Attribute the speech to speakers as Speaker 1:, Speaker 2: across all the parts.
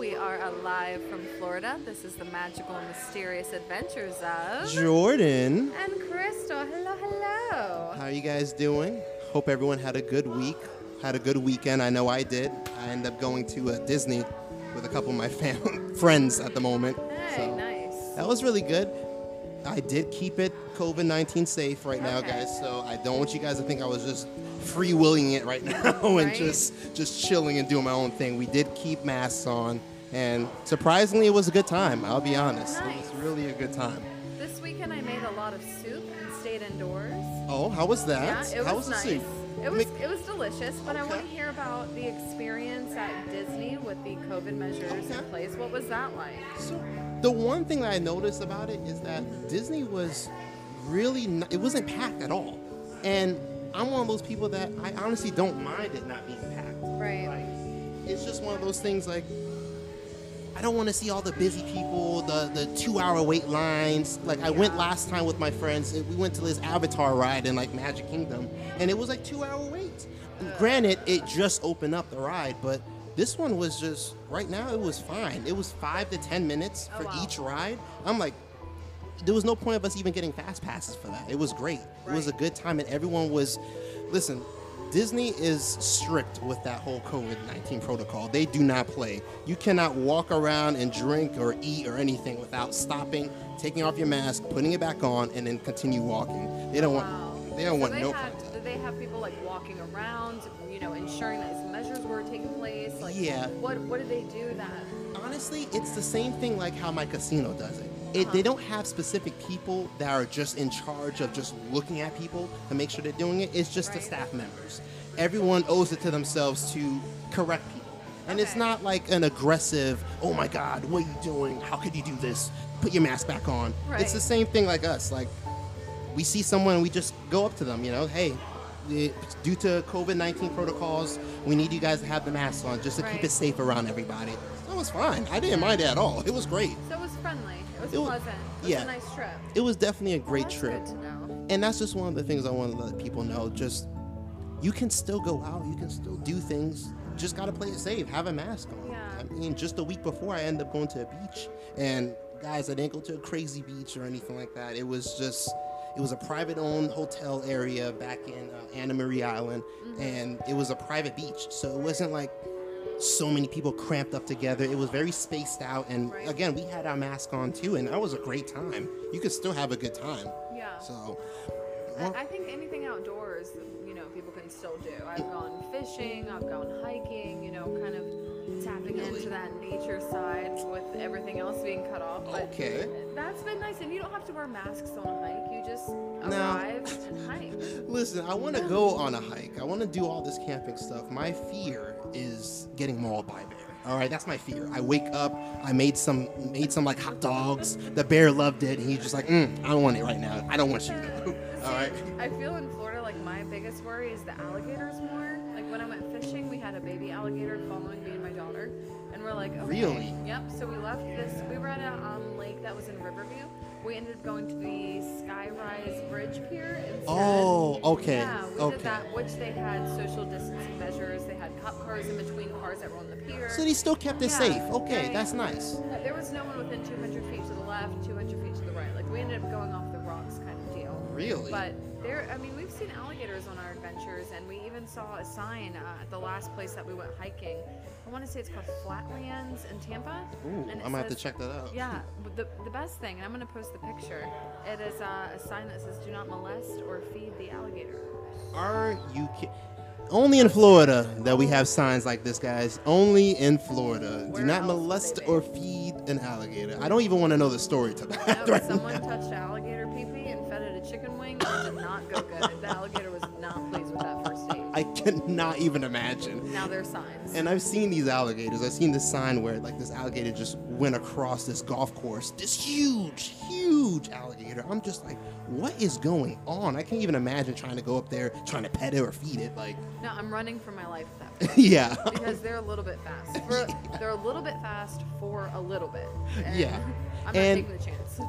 Speaker 1: We are alive from Florida. This is the magical and mysterious adventures of
Speaker 2: Jordan.
Speaker 1: and Crystal. Hello, hello.
Speaker 2: How are you guys doing? Hope everyone had a good week, had a good weekend. I know I did. I ended up going to uh, Disney with a couple of my fam- friends at the moment.
Speaker 1: Hey,
Speaker 2: So,
Speaker 1: nice.
Speaker 2: That was really good. I did keep it COVID 19 safe right now,
Speaker 1: Okay.
Speaker 2: guys. So I don't want you guys to think I was just free willing it right now and
Speaker 1: Right.
Speaker 2: just just chilling and doing my own thing. We did keep masks on, and surprisingly, it was a good time. I'll be honest.
Speaker 1: Nice.
Speaker 2: It was really a good time.
Speaker 1: This weekend I made a lot of soup and stayed indoors.
Speaker 2: Oh, how was that?
Speaker 1: Yeah, it
Speaker 2: how
Speaker 1: was,
Speaker 2: was the
Speaker 1: nice.
Speaker 2: soup?
Speaker 1: It was it was delicious, but I want to hear about the experience at Disney with the COVID measures in place. What was that like?
Speaker 2: So the one thing that I noticed about it is that mm-hmm. Disney was really n it wasn't packed at all, and I'm one of those people that I honestly don't mind it not being packed.
Speaker 1: Right.
Speaker 2: Like it's just one of those things like. I don't want to see all the busy people, the the two hour wait lines. Like I went last time with my friends. and We went to this Avatar ride in like Magic Kingdom, and it was like two hour wait. Granted, it just opened up the ride, but this one was just right now. It was fine. It was five to ten minutes
Speaker 1: Oh,
Speaker 2: for
Speaker 1: wow.
Speaker 2: each ride. I'm like, there was no point of us even getting fast passes for that. It was great. It was a good time, and everyone was. Listen, Disney is strict with that whole COVID 19 protocol. They do not play. You cannot walk around and drink or eat or anything without stopping, taking off your mask, putting it back on, and then continue walking. They don't
Speaker 1: Wow.
Speaker 2: want. They don't
Speaker 1: So
Speaker 2: want
Speaker 1: they
Speaker 2: no
Speaker 1: had,
Speaker 2: contact.
Speaker 1: Did they have people like walking around, you know, ensuring that these measures were taking place? Like,
Speaker 2: Yeah.
Speaker 1: What What did they do that?
Speaker 2: Honestly, it's the same thing like how my casino does it. It. They don't uh-huh. have specific people that are just in charge of just looking at people to make sure they're doing it. It's just the staff members. Everyone owes it to themselves to correct people. And it's not like an aggressive, oh my God, what are you doing? How could you do this? Put your mask back on. It's the same thing like us. Like, we see someone and we just go up to them, you know, hey, due to COVID 19 protocols, we need you guys to have the masks on just to keep it safe around everybody. That was fine. I didn't mind it at all. It was great.
Speaker 1: So was. It was
Speaker 2: It.
Speaker 1: Was
Speaker 2: yeah.
Speaker 1: a nice trip.
Speaker 2: It was definitely a great
Speaker 1: That's
Speaker 2: trip.
Speaker 1: Good to know.
Speaker 2: And that's just one of the things I want to let people know. Just you can still go out, you can still do things. Just gotta play it safe. Have a mask on.
Speaker 1: Yeah.
Speaker 2: I mean, just a week before, I ended up going to a beach, and guys, I didn't go to a crazy beach or anything like that. It was just, it was a private-owned hotel area back in uh, Anna Maria Island,
Speaker 1: Mm-hmm.
Speaker 2: and it was a private beach, so it wasn't like so many people cramped up together. It was very spaced out, and
Speaker 1: Right.
Speaker 2: again, we had our mask on too, and that was a great time. You could still have a good time.
Speaker 1: Yeah.
Speaker 2: So, well,
Speaker 1: I I think anything outdoors, you know, people can still do. I've gone fishing, I've gone hiking, you know, kind of tapping
Speaker 2: Really?
Speaker 1: into that nature side with everything else being cut off. But
Speaker 2: Okay.
Speaker 1: That's been nice, and you don't have to wear masks on a hike. You just arrive and hike.
Speaker 2: listen, I want to go on a hike. I want to do all this camping stuff. My fear is getting mauled by a bear. All right, that's my fear. I wake up, I made some made some like hot dogs. The bear loved it, and he's just like, mm, I don't want it right now. I don't want you to. all right.
Speaker 1: I feel in Florida like my biggest worry is the alligators more. Like when I went fishing, we had a baby alligator following me and my daughter, and we're like, okay.
Speaker 2: Really?
Speaker 1: Yep. So we left this. We were at a um, lake that was in Riverview. We ended up going to the Skyway Bridge Pier instead.
Speaker 2: Oh, okay,
Speaker 1: Yeah, we
Speaker 2: okay.
Speaker 1: did that, which they had social distancing measures. They had cop cars in between cars that were on the pier.
Speaker 2: So they still kept it
Speaker 1: Yeah.
Speaker 2: safe. Okay,
Speaker 1: Yeah,
Speaker 2: that's nice.
Speaker 1: There was no one within 200 feet to the left, 200 feet to the right. Like we ended up going off the rocks kind of deal.
Speaker 2: Really?
Speaker 1: But there, I mean, we've seen alligators on our adventures, and we even saw a sign uh, at the last place that we went hiking. I want to say it's called Flatlands in Tampa.
Speaker 2: Ooh,
Speaker 1: and
Speaker 2: I'm gonna have to check that out.
Speaker 1: Yeah, but the, the best thing, and I'm going to post the picture, it is uh, a sign that says, do not molest or feed the alligator.
Speaker 2: Are you ki- Only in Florida that we have signs like this, guys. Only in Florida.
Speaker 1: Where
Speaker 2: Do not molest or feed an alligator. I don't even want to know the story to that.
Speaker 1: No,
Speaker 2: right
Speaker 1: someone
Speaker 2: now.
Speaker 1: touched alligator pee pee and fed it a chicken wing. It did not go good. The alligator was not pleased
Speaker 2: I cannot even imagine.
Speaker 1: Now there's signs.
Speaker 2: And I've seen these alligators. I've seen this sign where like this alligator just went across this golf course. This huge, huge alligator. I'm just like, what is going on? I can't even imagine trying to go up there, trying to pet it or feed it. Like,
Speaker 1: no, I'm running for my life that
Speaker 2: yeah.
Speaker 1: because they're a little bit fast. For, They're a little bit fast for a little bit. And
Speaker 2: Yeah.
Speaker 1: I'm not
Speaker 2: And-
Speaker 1: taking the chance.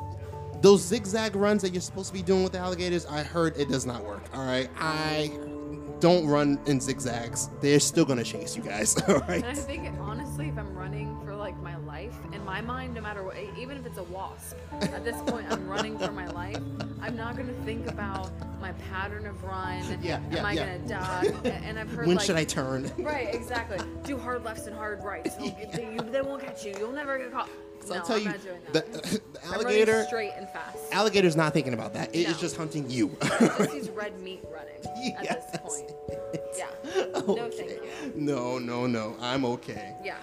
Speaker 2: Those zigzag runs that you're supposed to be doing with the alligators, I heard it does not work. All right, I don't run in zigzags. They're still gonna chase you guys. All right.
Speaker 1: And I think honestly, honestly, if I'm running for like my life, in my mind, no matter what, even if it's a wasp, at this point, I'm running for my life. I'm not gonna think about my pattern of run.
Speaker 2: Yeah, yeah,
Speaker 1: Am I
Speaker 2: yeah.
Speaker 1: gonna? A- and I've heard
Speaker 2: when
Speaker 1: like,
Speaker 2: should I turn?
Speaker 1: Right, exactly. Do hard lefts and hard rights. They'll they, you- they won't catch you. You'll never get caught.
Speaker 2: So
Speaker 1: no,
Speaker 2: I'll tell
Speaker 1: I'm
Speaker 2: you, the, the alligator,
Speaker 1: straight and fast.
Speaker 2: alligator's not thinking about that. It is
Speaker 1: No.
Speaker 2: just hunting you.
Speaker 1: Just red meat running at this point. Yeah. No, thank you.
Speaker 2: No, no, no. I'm okay.
Speaker 1: Yeah.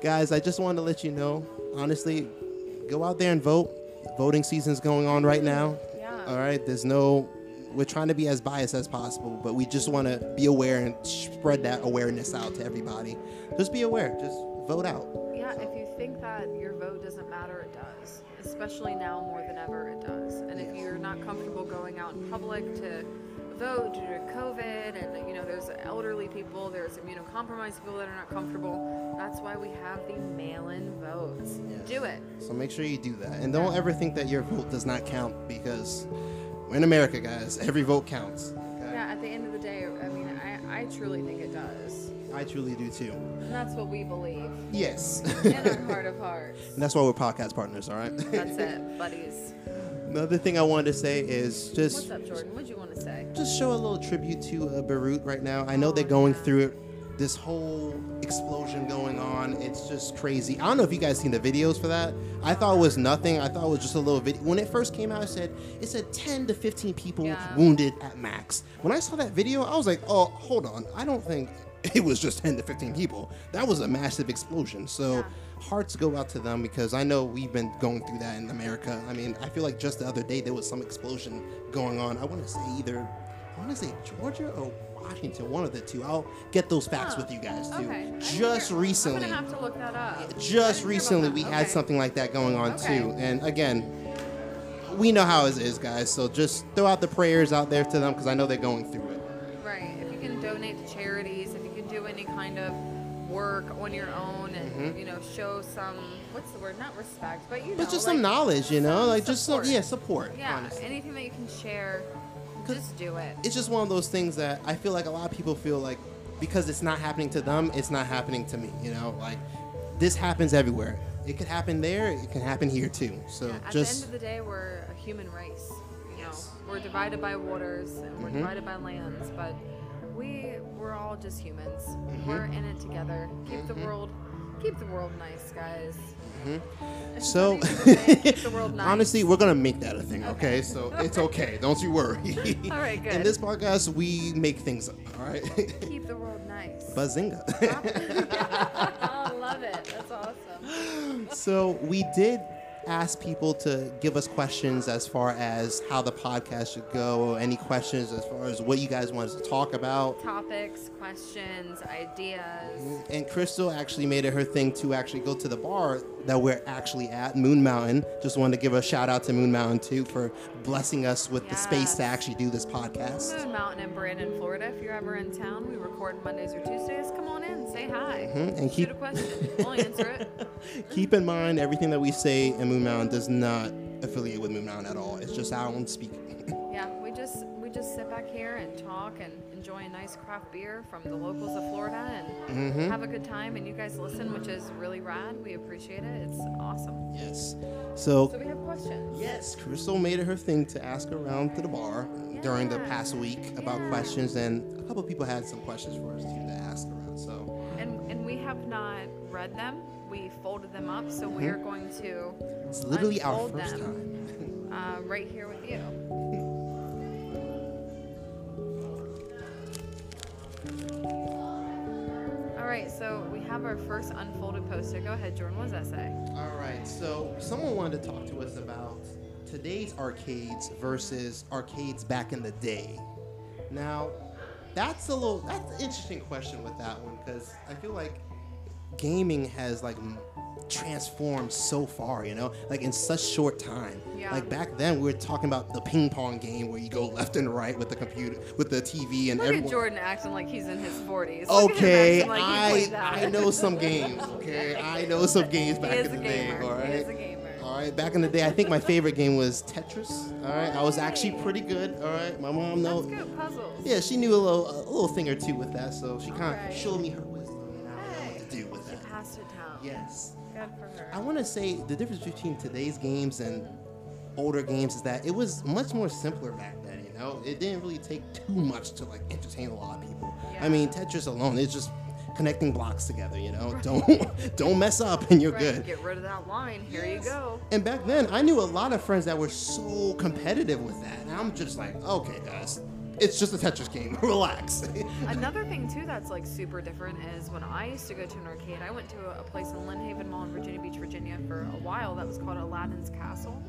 Speaker 2: Guys, I just wanted to let you know, honestly, go out there and vote. Voting season's going on right now.
Speaker 1: Yeah.
Speaker 2: All right. There's no, we're trying to be as biased as possible, but we just want to be aware and spread that awareness out to everybody. Just be aware. Just vote out.
Speaker 1: Yeah, think that your vote doesn't matter, it does. Especially now more than ever, it does. And if you're not comfortable going out in public to vote due to COVID, and you know, there's elderly people, there's immunocompromised people that are not comfortable, that's why we have the mail in votes.
Speaker 2: Yes.
Speaker 1: Do it.
Speaker 2: So make sure you do that. And don't ever think that your vote does not count because we're in America, guys. Every vote counts. Okay?
Speaker 1: Yeah, at the end of the day, I mean, I, I truly think it does.
Speaker 2: I truly do too.
Speaker 1: And that's what we believe
Speaker 2: Yes.
Speaker 1: in our heart of hearts.
Speaker 2: and that's why we're podcast partners, all right?
Speaker 1: That's it, buddies.
Speaker 2: Another thing I wanted to say is just
Speaker 1: What's up, Jordan? What'd you want to say?
Speaker 2: just show a little tribute to uh, Beirut right now. I know they're going through it, this whole explosion going on. It's just crazy. I don't know if you guys seen the videos for that. I thought it was nothing. I thought it was just a little video. When it first came out, it said it said 10 to 15 people
Speaker 1: Yeah.
Speaker 2: wounded at max. When I saw that video, I was like, oh, hold on. I don't think it was just 10 to 15 people. That was a massive explosion. So
Speaker 1: Yeah.
Speaker 2: hearts go out to them because I know we've been going through that in America. I mean, I feel like just the other day there was some explosion going on. I want to say either, I want to say Georgia or Washington, one of the two. I'll get those facts
Speaker 1: Huh.
Speaker 2: with you guys too.
Speaker 1: Okay.
Speaker 2: Just
Speaker 1: hear-
Speaker 2: recently,
Speaker 1: I'm gonna have to look that up.
Speaker 2: Just recently, we had something like that going on
Speaker 1: Okay.
Speaker 2: too. And again, we know how it is, guys. So just throw out the prayers out there to them because I know they're going through it.
Speaker 1: Right. If you can donate to charities, kind of work on your own, and you know, show some what's the word? Not respect, but you know,
Speaker 2: Mm-hmm. But just
Speaker 1: like,
Speaker 2: some knowledge, you know, like just some,
Speaker 1: support.
Speaker 2: yeah, support.
Speaker 1: Yeah.
Speaker 2: honestly.
Speaker 1: Anything that you can share just do it.
Speaker 2: it's just one of those things that I feel like a lot of people feel like because it's not happening to them, it's not happening to me. You know, like this happens everywhere. It could happen there. It can happen here too. So
Speaker 1: Yeah, At
Speaker 2: just
Speaker 1: the end of the day, we're a human race. You know,
Speaker 2: Yes.
Speaker 1: we're divided by waters and we're
Speaker 2: Mhm.
Speaker 1: divided by lands, but we we're all just humans.
Speaker 2: Mm-hmm.
Speaker 1: We're in it together. Keep the world, keep the world nice, guys.
Speaker 2: Mm-hmm. so.
Speaker 1: somebody keep the world nice.
Speaker 2: Honestly, we're gonna make that a thing. Okay,
Speaker 1: Okay.
Speaker 2: so it's okay. Don't you worry.
Speaker 1: All right, good.
Speaker 2: In this podcast, we make things up. All right.
Speaker 1: keep the world nice.
Speaker 2: Bazinga.
Speaker 1: I love it. That's awesome.
Speaker 2: so we did ask people to give us questions as far as how the podcast should go, or any questions as far as what you guys want us to talk about.
Speaker 1: Topics, questions, ideas.
Speaker 2: And Crystal actually made it her thing to actually go to the bar that we're actually at, Moon Mountain. Just wanted to give a shout out to Moon Mountain too for blessing us with the space to actually do this podcast.
Speaker 1: Moon Mountain in Brandon, Florida. If you're ever in town, we record Mondays or Tuesdays. Come on in, say hi,
Speaker 2: Mhm, and keep-
Speaker 1: a question. We'll answer it.
Speaker 2: Keep in mind, everything that we say in Moon Mountain does not affiliate with Moon Mountain at all. It's just our own speaking.
Speaker 1: Yeah, we just we just sit back here and talk and enjoy a nice craft beer from the locals of Florida and
Speaker 2: Mhm.
Speaker 1: have a good time. And you guys listen, which is really rad. We appreciate it. It's awesome.
Speaker 2: Yes. So
Speaker 1: So we have questions.
Speaker 2: Yes, Crystal made it her thing to ask around to the bar during the past week about
Speaker 1: Yeah.
Speaker 2: questions, and a couple of people had some questions for us too to ask around. So
Speaker 1: And and we have not read them. We folded them up, so we are going to
Speaker 2: it's literally our first
Speaker 1: them.
Speaker 2: time.
Speaker 1: uh, right here with you. All right, so we have our first unfolded poster. Go ahead, Jordan. What does that say?
Speaker 2: All right, so someone wanted to talk to us about today's arcades versus arcades back in the day. Now, that's a little that's an interesting question with that one because I feel like gaming has like transformed so far, you know, like in such short time.
Speaker 1: Yeah.
Speaker 2: Like back then, we were talking about the ping pong game where you go left and right with the computer, with the TV, and
Speaker 1: Look
Speaker 2: everyone.
Speaker 1: at Jordan acting like he's in his 40s. Look
Speaker 2: Okay,
Speaker 1: like
Speaker 2: I. I know some games. Okay, I know some games back in the day. All right.
Speaker 1: He is a gamer.
Speaker 2: All right, back in the day, I think my favorite game was Tetris. All right, I was actually pretty good. All right, my mom
Speaker 1: That's
Speaker 2: knows.
Speaker 1: good. Puzzles.
Speaker 2: Yeah, she knew a little, a little thing or two with that, so she kind of
Speaker 1: Alright.
Speaker 2: showed me her wisdom and I know what to do with
Speaker 1: She
Speaker 2: that.
Speaker 1: passed class to town.
Speaker 2: Yes.
Speaker 1: Good for her.
Speaker 2: I want to say the difference between today's games and older games is that it was much more simpler back then. You know, it didn't really take too much to like entertain a lot of people. I mean, Tetris alone is just connecting blocks together. You know, don't don't mess up and you're
Speaker 1: right,
Speaker 2: good.
Speaker 1: Get rid of that line. Here you go.
Speaker 2: And back then, I knew a lot of friends that were so competitive with that, and I'm just like, okay, guys, it's just a Tetris game. Relax.
Speaker 1: Another thing too that's like super different is when I used to go to an arcade. I went to a, place in Lynnhaven Mall in Virginia Beach, Virginia, for a while that was called Aladdin's Castle,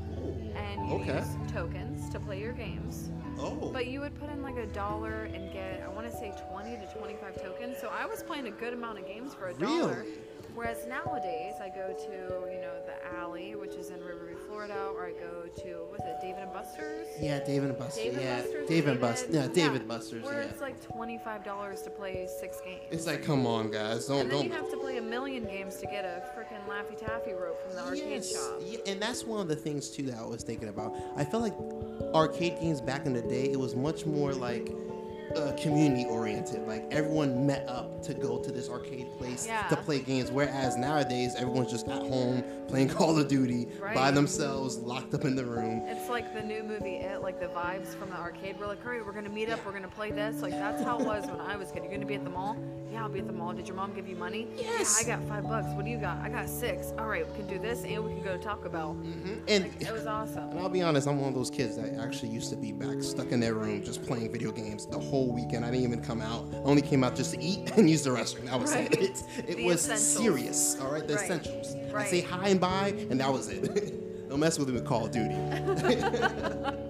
Speaker 1: and you
Speaker 2: Okay.
Speaker 1: use tokens to play your games.
Speaker 2: oh.
Speaker 1: But you would put in like a dollar and get, I want to say 20 to 25 tokens. So I was playing a good amount of games for a dollar.
Speaker 2: Really?
Speaker 1: Whereas nowadays, I go to, you know, the Alley, which is in Riverview, Florida, or I go to, was it David and Buster's?
Speaker 2: Yeah, David and Buster.
Speaker 1: David
Speaker 2: yeah,
Speaker 1: Buster's.
Speaker 2: David and Buster. Yeah, David
Speaker 1: yeah,
Speaker 2: Buster's.
Speaker 1: Where
Speaker 2: Yeah.
Speaker 1: it's like $25 to play six games.
Speaker 2: It's like, come on, guys, don't
Speaker 1: and then
Speaker 2: don't.
Speaker 1: you have to play a million games to get a freaking Laffy Taffy rope from the arcade
Speaker 2: Yes,
Speaker 1: shop.
Speaker 2: yeah, and that's one of the things too that I was thinking about. I felt like arcade games back in the day, it was much more like uh, community oriented. Like everyone met up to go to this arcade place
Speaker 1: Yeah.
Speaker 2: to play games. Whereas nowadays, everyone's just at home playing Call of Duty by themselves, locked up in the room.
Speaker 1: It's like the new movie It, like the vibes from the arcade. We're like, hurry, we're gonna meet up, we're gonna play this. Like that's how it was when I was kid. You're gonna be at the mall? Yeah, I'll be at the mall. Did your mom give you money?
Speaker 2: Yes.
Speaker 1: Yeah, I got five bucks. What do you got? I got six. All right, we can do this, and we can go to Taco Bell.
Speaker 2: And
Speaker 1: Like, it was awesome.
Speaker 2: And I'll be honest, I'm one of those kids that actually used to be back stuck in their room just playing video games the whole weekend. I didn't even come out. I only came out just to eat and use the restroom. That was
Speaker 1: Right.
Speaker 2: it. It, it was
Speaker 1: essentials.
Speaker 2: serious. All right, the
Speaker 1: Right.
Speaker 2: essentials. I say hi and bye, and that was it. Don't mess with me with Call of Duty.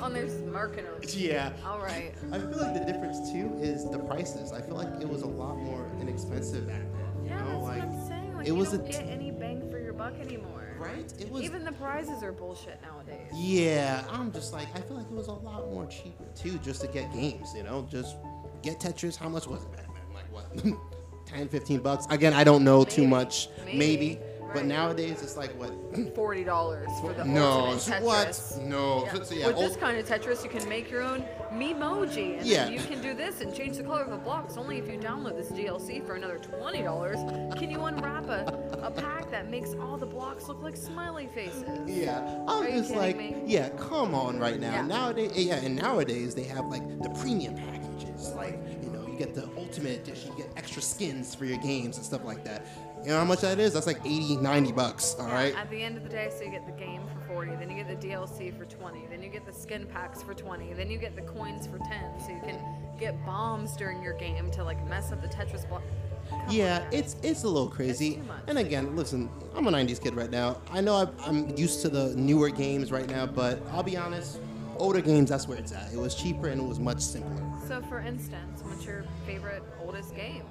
Speaker 1: Oh, on their marketing.
Speaker 2: yeah.
Speaker 1: All right.
Speaker 2: I feel like the difference too is the prices. I feel like it was a lot more inexpensive back then. You
Speaker 1: Yeah,
Speaker 2: know,
Speaker 1: that's
Speaker 2: like
Speaker 1: what I'm saying. Like
Speaker 2: it
Speaker 1: you
Speaker 2: was
Speaker 1: don't
Speaker 2: a
Speaker 1: get any bang for your buck anymore.
Speaker 2: Right. It was
Speaker 1: Even the prizes are bullshit nowadays.
Speaker 2: Yeah, I'm just like I feel like it was a lot more cheaper too, just to get games. You know, just get Tetris. How much was it back then? Like what, 10, 15 bucks? Again, I don't know too much. Maybe,
Speaker 1: Maybe.
Speaker 2: But nowadays it's like what?
Speaker 1: Forty dollars for the
Speaker 2: no,
Speaker 1: ultimate Tetris.
Speaker 2: what? No,
Speaker 1: Yeah.
Speaker 2: So, yeah,
Speaker 1: With this kind of Tetris, you can make your own Memoji, and
Speaker 2: Yeah.
Speaker 1: you can do this and change the color of the blocks. Only if you download this DLC for another twenty dollars can you unwrap a, a pack that makes all the blocks look like smiley faces.
Speaker 2: Yeah, I'm
Speaker 1: you
Speaker 2: just like,
Speaker 1: me?
Speaker 2: yeah, come on, right now.
Speaker 1: Yeah.
Speaker 2: Nowadays, yeah, and nowadays they have like the premium packages, like you know, you get the ultimate edition, you get extra skins for your games and stuff like that. You know how much that is? That's like 80, 90 bucks. All
Speaker 1: Yeah,
Speaker 2: right.
Speaker 1: At the end of the day, so you get the game for 40, then you get the DLC for 20, then you get the skin packs for 20, then you get the coins for 10, so you can get bombs during your game to like mess up the Tetris block. Come
Speaker 2: Yeah, it's it's a little crazy.
Speaker 1: much.
Speaker 2: And again, listen, I'm a '90s kid right now. I know I'm used to the newer games right now, but I'll be honest, older games that's where it's at. It was cheaper and it was much simpler.
Speaker 1: So, for instance, what's your favorite oldest game?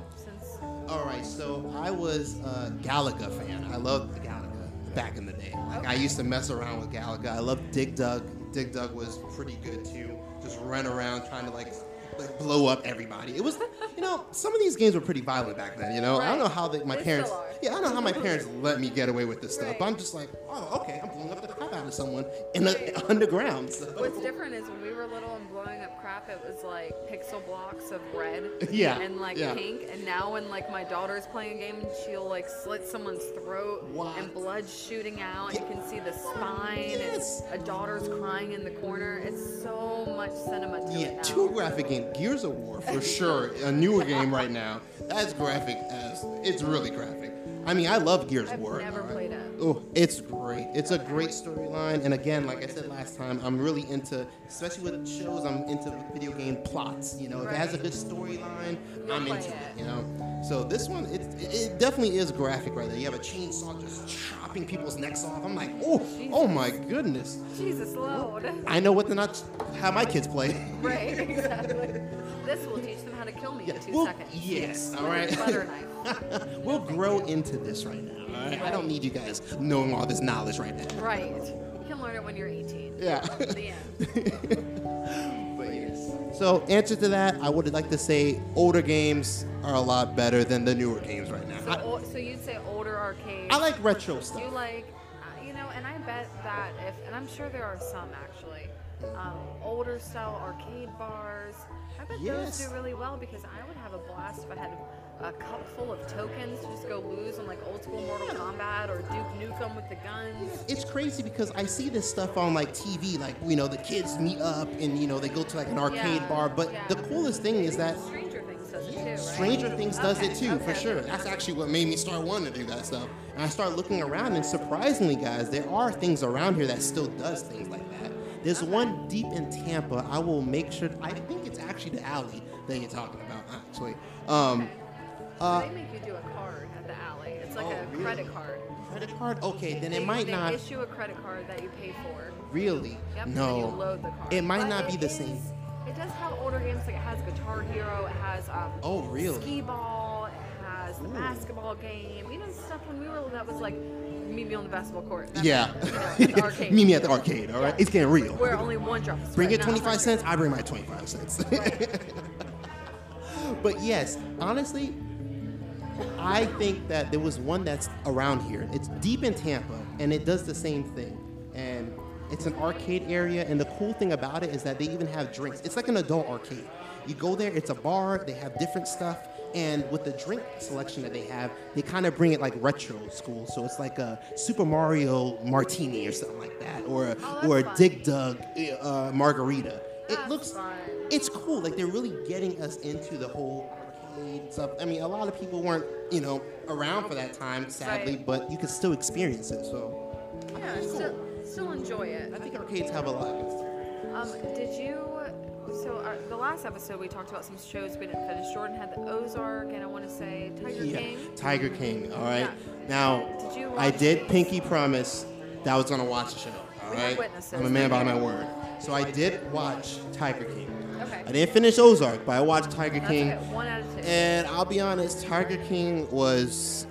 Speaker 2: All right, so I was a Galaga fan. I loved the Galaga back in the day. Like I used to mess around with Galaga. I loved Dig Dug. Dig Dug was pretty good too. Just run around trying to like like blow up everybody. It was, you know, some of these games were pretty violent back then. You know, I don't know how they, my
Speaker 1: They
Speaker 2: parents. Yeah, I don't know how my parents let me get away with this stuff. But I'm just like, oh, okay, I'm blowing up the crap of someone in the
Speaker 1: Right.
Speaker 2: underground. So.
Speaker 1: What's different is when we were little and blowing up crap, it was like pixel blocks of red
Speaker 2: Yeah,
Speaker 1: and like
Speaker 2: yeah.
Speaker 1: pink. And now when like my daughter's playing a game and she'll like slit someone's throat
Speaker 2: What?
Speaker 1: and blood shooting out, and you can see the spine
Speaker 2: Yes.
Speaker 1: and a daughter's crying in the corner. It's so much cinema to
Speaker 2: Yeah, two graphic game. Gears of War for sure. A newer game right now. That's graphic as it's really graphic. I mean, I love Gears of War.
Speaker 1: never
Speaker 2: alright?
Speaker 1: played it.
Speaker 2: Oh, it's great. It's a great storyline, and again, like I said last time, I'm really into, especially with shows. I'm into video game plots. You know, if it has a good storyline, I'm into it.
Speaker 1: it.
Speaker 2: You know, so this one, it, it definitely is graphic right there. You have a chainsaw just chopping people's necks off. I'm like, oh, oh my goodness.
Speaker 1: Jesus Lord.
Speaker 2: I know what to not how my kids play.
Speaker 1: right, exactly. This will teach them how to kill me
Speaker 2: Yeah,
Speaker 1: in two
Speaker 2: well,
Speaker 1: seconds.
Speaker 2: yes,
Speaker 1: With
Speaker 2: all right.
Speaker 1: Butter knife.
Speaker 2: we'll grow into this right now. All right? I don't need you guys knowing all this knowledge right now.
Speaker 1: Right. You can learn it when you're 18.
Speaker 2: Yeah. But yes. So, answer to that, I would like to say older games are a lot better than the newer games right now.
Speaker 1: So,
Speaker 2: I,
Speaker 1: o- so you'd say older arcades.
Speaker 2: I like retro stuff.
Speaker 1: You like, uh, you know, and I bet that if, and I'm sure there are some actually, um, older style arcade bars. I bet
Speaker 2: Yes.
Speaker 1: those do really well because I would have a blast if I had a cup full of tokens to just go lose on like old school Mortal Kombat or Duke Nukem with the guns.
Speaker 2: It's crazy because I see this stuff on like TV, like you know the kids meet up and you know they go to like an arcade
Speaker 1: Yeah,
Speaker 2: bar. But
Speaker 1: yeah.
Speaker 2: the coolest thing is that
Speaker 1: Stranger Things does it too, right?
Speaker 2: Stranger Things does
Speaker 1: Okay,
Speaker 2: it too, for sure. That's actually what made me start wanting to do that stuff. And I started looking around, and surprisingly, guys, there are things around here that still does things like that. There's one deep in Tampa. I will make sure. I think it's actually the alley that you're talking about, actually. Um, uh,
Speaker 1: they make you do a card at the alley. It's like
Speaker 2: Oh,
Speaker 1: a
Speaker 2: really?
Speaker 1: credit card.
Speaker 2: credit card? Okay, then
Speaker 1: They,
Speaker 2: it might
Speaker 1: they
Speaker 2: not.
Speaker 1: issue a credit card that you pay for.
Speaker 2: Really?
Speaker 1: Yep,
Speaker 2: no.
Speaker 1: you load the card.
Speaker 2: It might
Speaker 1: But
Speaker 2: not be the
Speaker 1: is-
Speaker 2: same.
Speaker 1: It does have older games like it has Guitar Hero, it has um,
Speaker 2: Oh, really?
Speaker 1: skee ball, it has the
Speaker 2: Ooh.
Speaker 1: basketball game. You know, stuff when we were little that was like meet me on the basketball court. That's
Speaker 2: Yeah.
Speaker 1: it, you know, at the arcade.
Speaker 2: Meet me at the arcade, all right?
Speaker 1: Yeah.
Speaker 2: It's getting real.
Speaker 1: Where only one drop.
Speaker 2: Bring
Speaker 1: right,
Speaker 2: your
Speaker 1: not
Speaker 2: 25 cents, I bring my 25 cents. but yes, honestly, I think that there was one that's around here. It's deep in Tampa, and it does the same thing. And it's an arcade area, and the cool thing about it is that they even have drinks. It's like an adult arcade. You go there, it's a bar, they have different stuff, and with the drink selection that they have, they kind of bring it like retro school. So it's like a Super Mario martini or something like that, or a,
Speaker 1: Oh, that's
Speaker 2: or a
Speaker 1: fun.
Speaker 2: Dig Dug uh, margarita. It looks,
Speaker 1: fun.
Speaker 2: it's cool. Like they're really getting us into the whole arcade stuff. I mean, a lot of people weren't, you know, around for that time, sadly,
Speaker 1: Right.
Speaker 2: but you could still experience it. So
Speaker 1: Yeah,
Speaker 2: Cool.
Speaker 1: still, still enjoy it.
Speaker 2: I think arcades have a lot.
Speaker 1: Um, did you? So our, the last episode we talked about some shows we didn't finish. Jordan had the Ozark, and I want to say Tiger
Speaker 2: Yeah,
Speaker 1: King.
Speaker 2: Tiger King. All right.
Speaker 1: Yeah.
Speaker 2: Now,
Speaker 1: Did you
Speaker 2: I did
Speaker 1: these?
Speaker 2: pinky promise that I was gonna watch the show. All right. I'm a man by my word. So I did watch Tiger King.
Speaker 1: Okay.
Speaker 2: I didn't finish Ozark, but I watched Tiger King.
Speaker 1: okay. One out of two.
Speaker 2: And I'll be honest, Tiger King was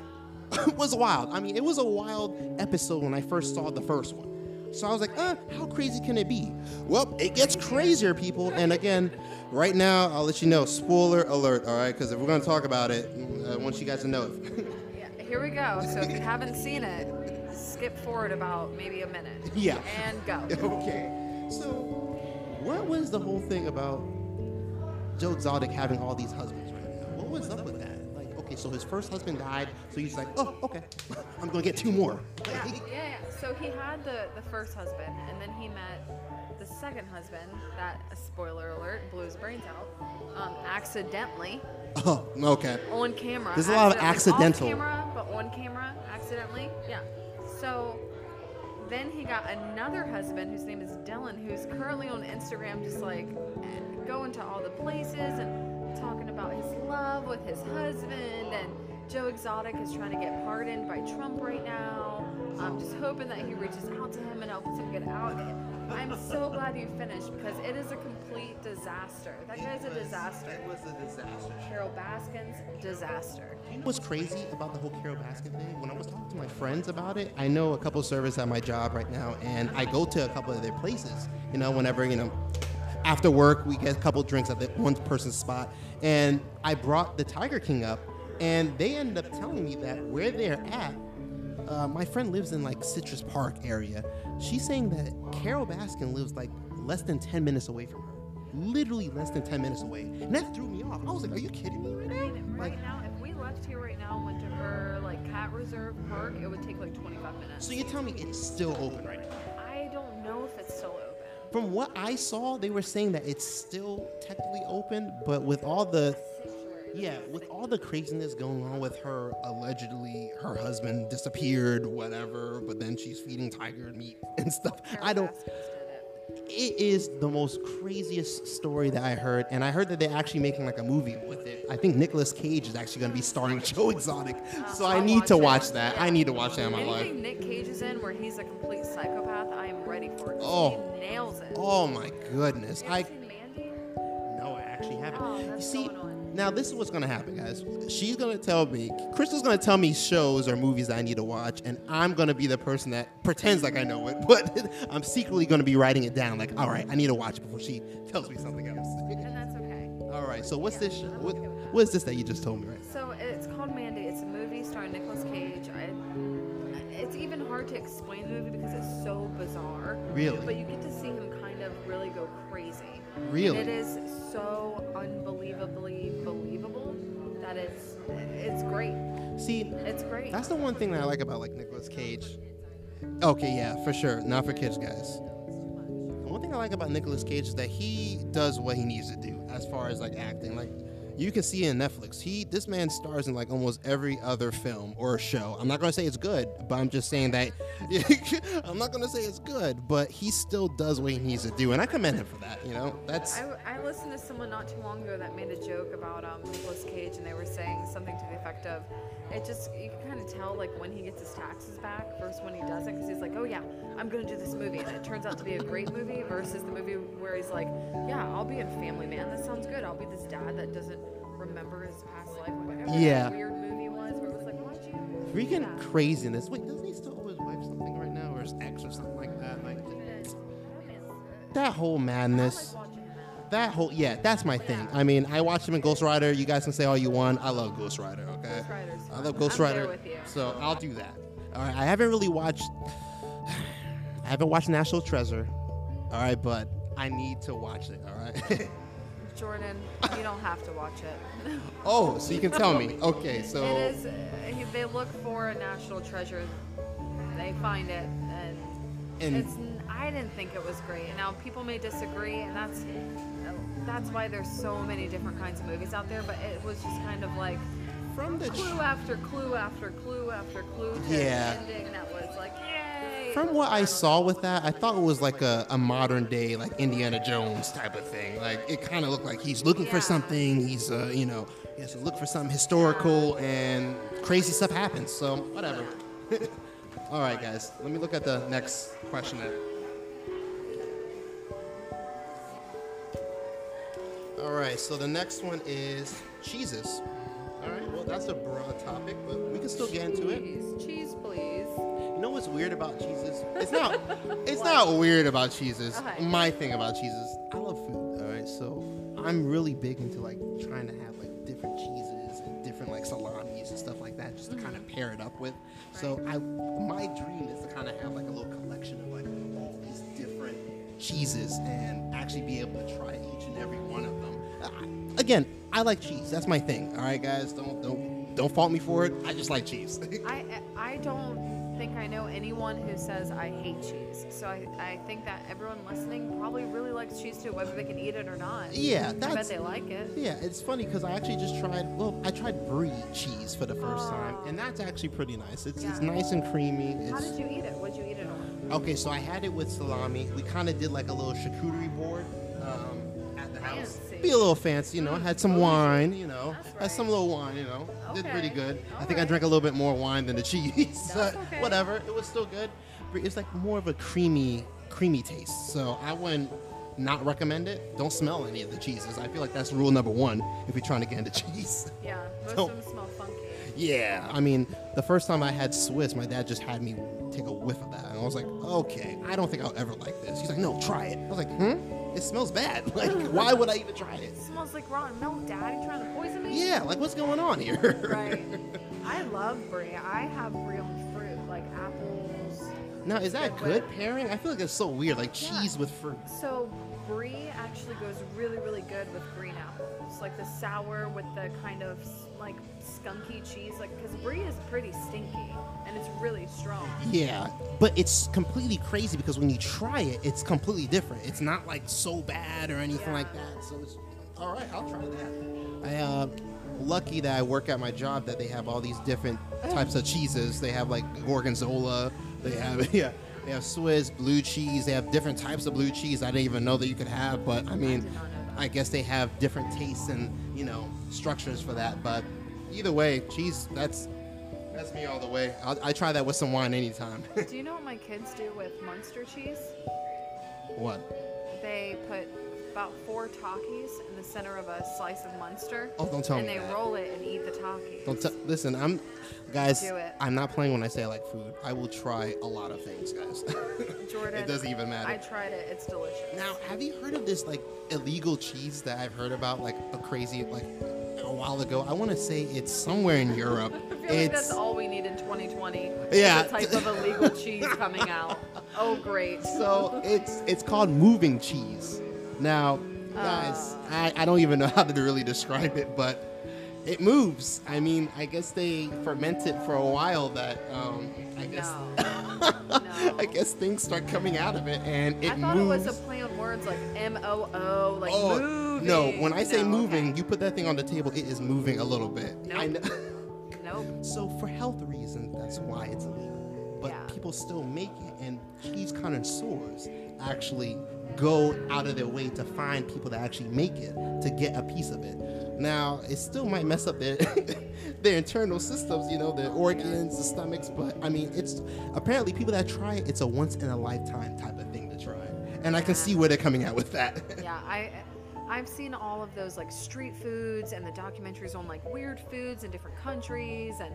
Speaker 2: was wild. I mean, it was a wild episode when I first saw the first one. So I was like, uh, how crazy can it be? Well, it gets crazier, people. And again, right now, I'll let you know, spoiler alert, all right? Because if we're going to talk about it, I want you guys to know it.
Speaker 1: yeah, here we go. So if you haven't seen it, skip forward about maybe a minute.
Speaker 2: Yeah.
Speaker 1: And go.
Speaker 2: okay. So, what was the whole thing about Joe Exotic having all these husbands right now? What was up with that? Like, okay, so his first husband died, so he's like, oh, okay, I'm gonna get two more.
Speaker 1: Yeah, yeah, yeah. So he had the, the first husband, and then he met the second husband that, a spoiler alert, blew his brains out, um, accidentally,
Speaker 2: Oh, okay.
Speaker 1: on camera.
Speaker 2: There's a lot of accidental.
Speaker 1: Off camera, but on camera, accidentally. Yeah. So then he got another husband whose name is Dylan, who's currently on Instagram, just like going to all the places and talking about his love with his husband. And Joe Exotic is trying to get pardoned by Trump right now. I'm just hoping that he reaches out to him and helps him get out. I'm so glad you finished because it is a complete disaster. That guy's a disaster.
Speaker 2: It was a disaster.
Speaker 1: Carol Baskins, disaster.
Speaker 2: You know what's crazy about the whole Carol Baskin thing? When I was talking to my friends about it, I know a couple of servers at my job right now, and I go to a couple of their places. You know, whenever you know, after work, we get a couple drinks at the one person's spot, and I brought the Tiger King up, and they ended up telling me that where they're at. Uh, my friend lives in like Citrus Park area. She's saying that Carol Baskin lives like less than 10 minutes away from her. Literally less than 10 minutes away. And that threw me off. I was like, are you kidding me right now?
Speaker 1: mean,
Speaker 2: Like,
Speaker 1: right now, if we left here right now and went to her like cat reserve park, it would take like 25 minutes.
Speaker 2: So you tell me it's still open right now?
Speaker 1: I don't know if it's still open.
Speaker 2: From what I saw, they were saying that it's still technically open, but with all the yeah, with all the craziness going on with her allegedly her husband disappeared, whatever, but then she's feeding tiger meat and stuff. I don't
Speaker 1: it.
Speaker 2: is the most craziest story that I heard, and I heard that they're actually making like a movie with it. I think Nicolas Cage is actually going to be starring Joe Exotic, so I need to
Speaker 1: watch it.
Speaker 2: that.
Speaker 1: Yeah.
Speaker 2: I need to watch that in my life.
Speaker 1: Anything Nick Cage is in where he's a complete psychopath, I am ready for it.
Speaker 2: Oh.
Speaker 1: He nails it.
Speaker 2: Oh my goodness!
Speaker 1: You
Speaker 2: I
Speaker 1: ever seen Mandy?
Speaker 2: No, I actually haven't.
Speaker 1: Oh,
Speaker 2: you see,
Speaker 1: going on.
Speaker 2: Now this is what's gonna happen, guys. She's gonna tell me, Crystal's gonna tell me shows or movies that I need to watch, and I'm gonna be the person that pretends like I know it, but I'm secretly gonna be writing it down. Like, all right, I need to watch it before she tells me something else.
Speaker 1: And that's okay.
Speaker 2: all right. So what's this? Show? What, what is this that you just told me? Right?
Speaker 1: So it's called Mandy. It's a movie starring Nicolas Cage. I, it's even hard to explain the movie because it's so bizarre.
Speaker 2: Really?
Speaker 1: But you get to see him kind of really go crazy.
Speaker 2: Really?
Speaker 1: And it is so unbelievably believable that it's it's great.
Speaker 2: See,
Speaker 1: It's great.
Speaker 2: that's the one thing that I like about like Nicolas Cage. Okay, yeah, for sure. Not for kids, guys. The one thing I like about Nicolas Cage is that he does what he needs to do as far as like acting. Like you can see in Netflix, he this man stars in like almost every other film or show. I'm not gonna say it's good, but I'm just saying that I'm not gonna say it's good, but he still does what he needs to do, and I commend him for that. You know, that's
Speaker 1: I, I listened to someone not too long ago that made a joke about um, Nicolas Cage, and they were saying something to the effect of, "It just you can kind of tell like when he gets his taxes back versus when he doesn't, because he's like, oh yeah, I'm gonna do this movie, and it turns out to be a great movie versus the movie where he's like, yeah, I'll be a Family Man, that sounds good. I'll be this dad that doesn't remember his past life, whatever
Speaker 2: Yeah.
Speaker 1: that weird movie was, where it was like, why'd you
Speaker 2: freaking craziness. Wait, doesn't he still owe his wife something right now, or his ex or something like that? Like that whole madness.
Speaker 1: I like watching that.
Speaker 2: That whole yeah, that's my thing. I mean, I watched him in Ghost Rider. You guys can say all you want. I love Ghost Rider. Okay,
Speaker 1: Ghost Rider's
Speaker 2: I love Ghost Rider. So I'll do that. All right, I haven't really watched. I haven't watched National Treasure. All right, but I need to watch it. All right.
Speaker 1: Jordan, you don't have to watch it.
Speaker 2: oh, so you can tell me. Okay, so
Speaker 1: It is. Uh, they look for a national treasure. They find it, and,
Speaker 2: And-
Speaker 1: it's. I didn't think it was great. Now people may disagree, and that's that's why there's so many different kinds of movies out there. But it was just kind of like
Speaker 2: from the
Speaker 1: clue after clue after clue after clue to
Speaker 2: Yeah.
Speaker 1: ending that was like, yay!
Speaker 2: From what I saw with that, I thought it was like a, a modern day, like Indiana Jones type of thing. Like it kind of looked like he's looking for something. He's, uh, you know, he has to look for something historical, and crazy stuff happens. So whatever. All right, guys. Let me look at the next question. Then. All right. So the next one is cheeses. All right. Well, that's a broad topic, but we can still get into it.
Speaker 1: Cheese, cheese, please.
Speaker 2: What's weird about cheeses? It's not. it's not weird about cheeses.
Speaker 1: Okay.
Speaker 2: My thing about cheeses, I love food. All right, so I'm really big into like trying to have like different cheeses and different like salamis and stuff like that, just to mm-hmm. kind of pair it up with. So I, my dream is to kind of have like a little collection of like all these different cheeses and actually be able to try each and every one of them. I, again, I like cheese. That's my thing. All right, guys, don't don't don't fault me for it. I just like cheese.
Speaker 1: I I don't think I know anyone who says I hate cheese. So I, I think that everyone listening probably really likes cheese too, whether they can eat it or not.
Speaker 2: yeah,
Speaker 1: I bet they like it.
Speaker 2: Yeah, it's funny because I actually just tried. Well, I tried brie cheese for the first oh. time,
Speaker 1: Oh.
Speaker 2: and that's actually pretty nice. It's, it's nice and creamy.
Speaker 1: How did you eat it? What'd you eat it on?
Speaker 2: okay. So I had it with salami. We kind of did like a little charcuterie board Be a little fancy, you know.
Speaker 1: Mm,
Speaker 2: Had some wine, you know.
Speaker 1: That's
Speaker 2: Had some little wine, you know. Did pretty
Speaker 1: Okay.
Speaker 2: good. I
Speaker 1: All
Speaker 2: think I drank a little bit more wine than the cheese.
Speaker 1: Okay.
Speaker 2: Whatever. It was still good. But It's like more of a creamy, creamy taste. So I wouldn't not recommend it. Don't smell any of the cheeses. I feel like that's rule number one if you're trying to get into cheese.
Speaker 1: Yeah, most
Speaker 2: Don't-
Speaker 1: of them smell funky.
Speaker 2: Yeah, I mean, the first time I had Swiss, my dad just had me take a whiff of that, and I was like, okay, I don't think I'll ever like this. He's like, no, try it. I was like, hmm, it smells bad. Like, why would I even try it?
Speaker 1: It smells like rotten milk, Dad. You trying to poison me?
Speaker 2: Yeah, like what's going on here?
Speaker 1: Right. I love brie. I have brie on fruit, like apples.
Speaker 2: now, is that
Speaker 1: Good
Speaker 2: good pairing? I feel like it's so weird, like
Speaker 1: Yeah.
Speaker 2: cheese with fruit.
Speaker 1: So brie actually goes really, really good with green apples, like the sour with the kind of like skunky cheese, like because brie is pretty stinky and it's really strong.
Speaker 2: Yeah, but it's completely crazy because when you try it, it's completely different. It's not like so bad or anything like that. So it's all right. I'll try that. I uh, lucky that I work at my job that they have all these different types of cheeses. They have like gorgonzola. They have yeah. They have Swiss blue cheese. They have different types of blue cheese. I didn't even know that you could have, but I mean,
Speaker 1: did not know that.
Speaker 2: I guess they have different tastes and you know structures for that. But either way, cheese. That's that's me all the way. I'll, I try that with some wine anytime.
Speaker 1: do you know what my kids do with Munster cheese?
Speaker 2: what?
Speaker 1: They put about four Takis the center of a slice of Munster.
Speaker 2: Oh, don't tell
Speaker 1: and
Speaker 2: me And
Speaker 1: they
Speaker 2: that.
Speaker 1: roll it and eat the Takis.
Speaker 2: Don't t- listen. I'm, guys.
Speaker 1: Do it.
Speaker 2: I'm not playing when I say I like food. I will try a lot of things, guys.
Speaker 1: Jordan,
Speaker 2: it doesn't even matter.
Speaker 1: I tried it. It's delicious.
Speaker 2: now, have you heard of this like illegal cheese that I've heard about like a crazy like a while ago? I want to say it's somewhere in Europe.
Speaker 1: I feel feel like that's all we need in 2020.
Speaker 2: Yeah.
Speaker 1: The type of illegal cheese coming out. Oh, great.
Speaker 2: So it's it's called moving cheese. Now, guys. I, I don't even know how to really describe it, but it moves. I mean, I guess they fermented for a while that um, I guess
Speaker 1: No. No.
Speaker 2: I guess things start coming out of it and it
Speaker 1: I thought
Speaker 2: moves.
Speaker 1: it was a play on words like M O O, like
Speaker 2: Oh
Speaker 1: moving.
Speaker 2: no! When I say
Speaker 1: No,
Speaker 2: moving,
Speaker 1: okay.
Speaker 2: you put that thing on the table. It is moving a little bit. I
Speaker 1: Nope.
Speaker 2: know.
Speaker 1: Nope.
Speaker 2: So for health reasons, that's why it's illegal. But
Speaker 1: Yeah.
Speaker 2: people still make it, and cheese connoisseurs actually go out of their way to find people that actually make it to get a piece of it. Now, it still might mess up their their internal systems, you know, their organs, the stomachs. But I mean, it's apparently people that try it, it's a once in a lifetime type of thing to try. And I can see where they're coming out with that.
Speaker 1: Yeah, I I've seen all of those like street foods and the documentaries on like weird foods in different countries and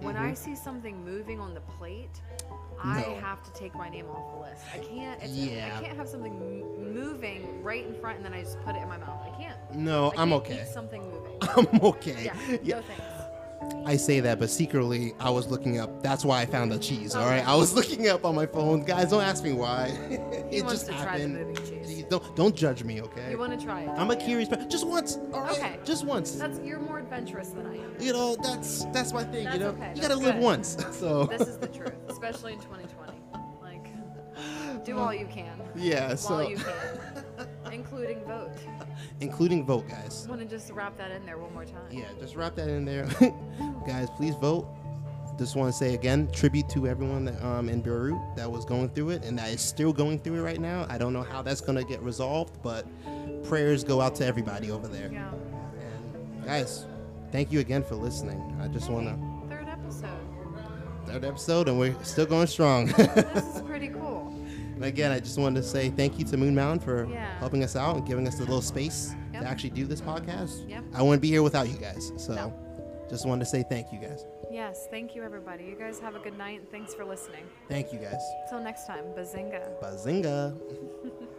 Speaker 1: when I see something moving on the plate, I
Speaker 2: Mm-hmm. No.
Speaker 1: have to take my name off the list. I can't. It's,
Speaker 2: Yeah.
Speaker 1: I can't have something m- moving right in front and then I just put it in my mouth. I can't.
Speaker 2: no,
Speaker 1: I
Speaker 2: I'm okay.
Speaker 1: Something moving.
Speaker 2: I'm okay.
Speaker 1: Yeah.
Speaker 2: Yeah.
Speaker 1: No thanks.
Speaker 2: I say that, but secretly I was looking up. That's why I found the cheese. All right, I was looking up on my phone. Guys, don't ask me why. It just
Speaker 1: to try the
Speaker 2: happened. Don't don't judge me, okay?
Speaker 1: You want to try it?
Speaker 2: I'm a curious person. Just once. All right.
Speaker 1: Okay.
Speaker 2: Just once.
Speaker 1: That's you're more adventurous than I am.
Speaker 2: you know, that's that's my thing.
Speaker 1: That's
Speaker 2: you know,
Speaker 1: okay,
Speaker 2: you gotta
Speaker 1: that's
Speaker 2: live once. So
Speaker 1: This is the truth, especially in 2020. Like, do all you can.
Speaker 2: yeah. So
Speaker 1: you can, including vote.
Speaker 2: including vote, guys.
Speaker 1: Want to just wrap that in there one more time?
Speaker 2: Yeah, just wrap that in there, guys. Please vote. Just want to say again, tribute to everyone that, um, in Beirut that was going through it and that is still going through it right now. I don't know how that's gonna get resolved, but prayers go out to everybody over there.
Speaker 1: Yeah.
Speaker 2: And guys, thank you again for listening. I just want to
Speaker 1: Third episode.
Speaker 2: third episode, and we're still going strong.
Speaker 1: This is pretty cool.
Speaker 2: and again, I just wanted to say thank you to Moon Mountain for
Speaker 1: Yeah.
Speaker 2: helping us out and giving us a little space
Speaker 1: Yep.
Speaker 2: to actually do this podcast.
Speaker 1: Yep.
Speaker 2: I wouldn't be here without you guys. So,
Speaker 1: No.
Speaker 2: just wanted to say thank you guys.
Speaker 1: Yes. Thank you, everybody. You guys have a good night, and thanks for listening.
Speaker 2: Thank you guys.
Speaker 1: Till next time, bazinga.
Speaker 2: Bazinga.